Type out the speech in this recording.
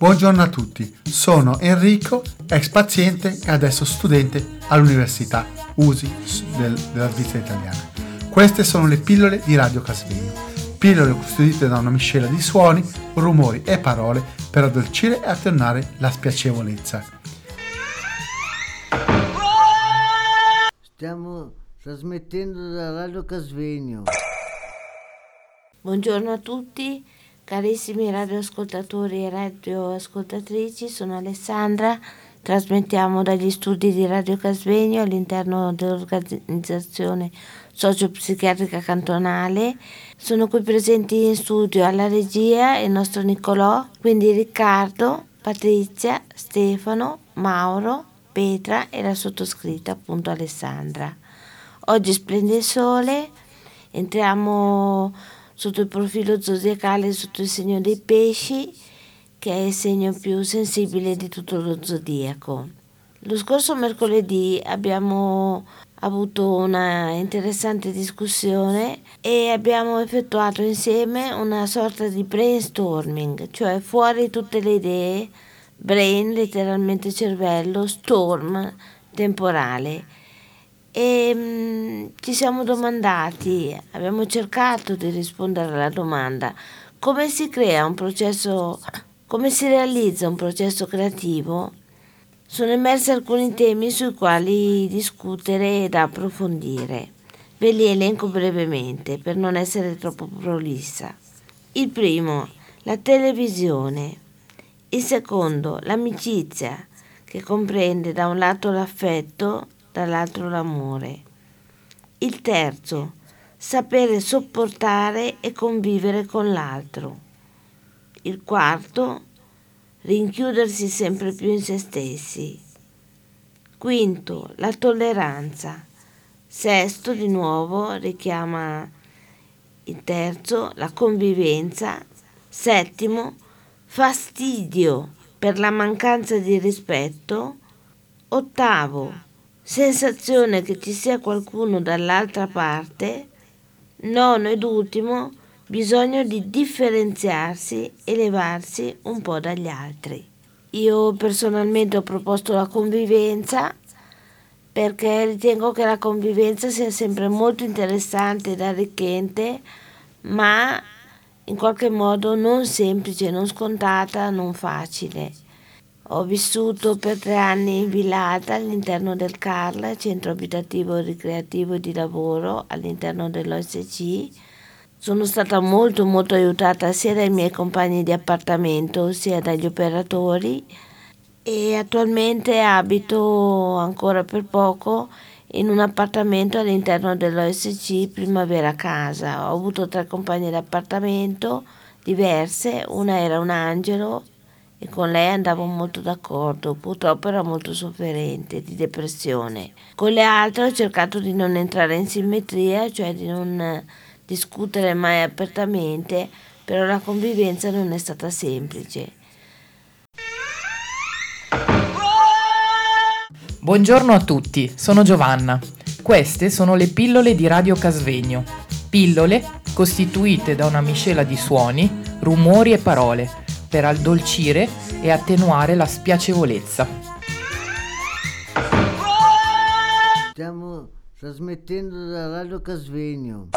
Buongiorno a tutti, sono Enrico, ex paziente e adesso studente all'Università USI del, della Svizzera italiana. Queste sono le pillole di Radio Casvegno, pillole custodite da una miscela di suoni, rumori e parole per addolcire e attenuare la spiacevolezza. Stiamo trasmettendo da Radio Casvegno. Buongiorno a tutti, carissimi radioascoltatori e radioascoltatrici, sono Alessandra, trasmettiamo dagli studi di Radio Casvegno all'interno dell'organizzazione sociopsichiatrica cantonale. Sono qui presenti in studio alla regia il nostro Nicolò, quindi Riccardo, Patrizia, Stefano, Mauro, Petra e la sottoscritta appunto Alessandra. Oggi splende il sole, entriamo sotto il profilo zodiacale sotto il segno dei pesci, che è il segno più sensibile di tutto lo zodiaco. Lo scorso mercoledì abbiamo avuto una interessante discussione e abbiamo effettuato insieme una sorta di brainstorming, cioè fuori tutte le idee, brain letteralmente cervello, storm temporale e mh, mm, ci siamo domandati, abbiamo cercato di rispondere alla domanda come si crea un processo, come si realizza un processo creativo. Sono emersi alcuni temi sui quali discutere ed approfondire. Ve li elenco brevemente per non essere troppo prolissa. Il primo, la televisione. Il secondo, l'amicizia, che comprende da un lato l'affetto dall'altro l'amore. Il terzo, sapere sopportare e convivere con l'altro. Il quarto, rinchiudersi sempre più in se stessi. Quinto, la tolleranza. Sesto, di nuovo, richiama il terzo, la convivenza. Settimo, fastidio per la mancanza di rispetto. Ottavo, sensazione che ci sia qualcuno dall'altra parte, nono ed ultimo, bisogno di differenziarsi e levarsi un po' dagli altri. Io personalmente ho proposto la convivenza perché ritengo che la convivenza sia sempre molto interessante ed arricchente, ma in qualche modo non semplice, non scontata, non facile. Ho vissuto per tre anni in Villata all'interno del CARL, centro abitativo, ricreativo e di lavoro all'interno dell'OSC. Sono stata molto molto aiutata sia dai miei compagni di appartamento sia dagli operatori e attualmente abito ancora per poco in un appartamento all'interno dell'OSC Primavera Casa. Ho avuto tre compagne di appartamento diverse, una era un angelo e con lei andavo molto d'accordo, purtroppo era molto sofferente di depressione. Con le altre ho cercato di non entrare in simmetria, cioè di non discutere mai apertamente, però la convivenza non è stata semplice. Buongiorno a tutti, sono Giovanna. Queste sono le pillole di Radio Casvegno. Pillole costituite da una miscela di suoni, rumori e parole per addolcire e attenuare la spiacevolezza. Stiamo trasmettendo da Radio Casvegno.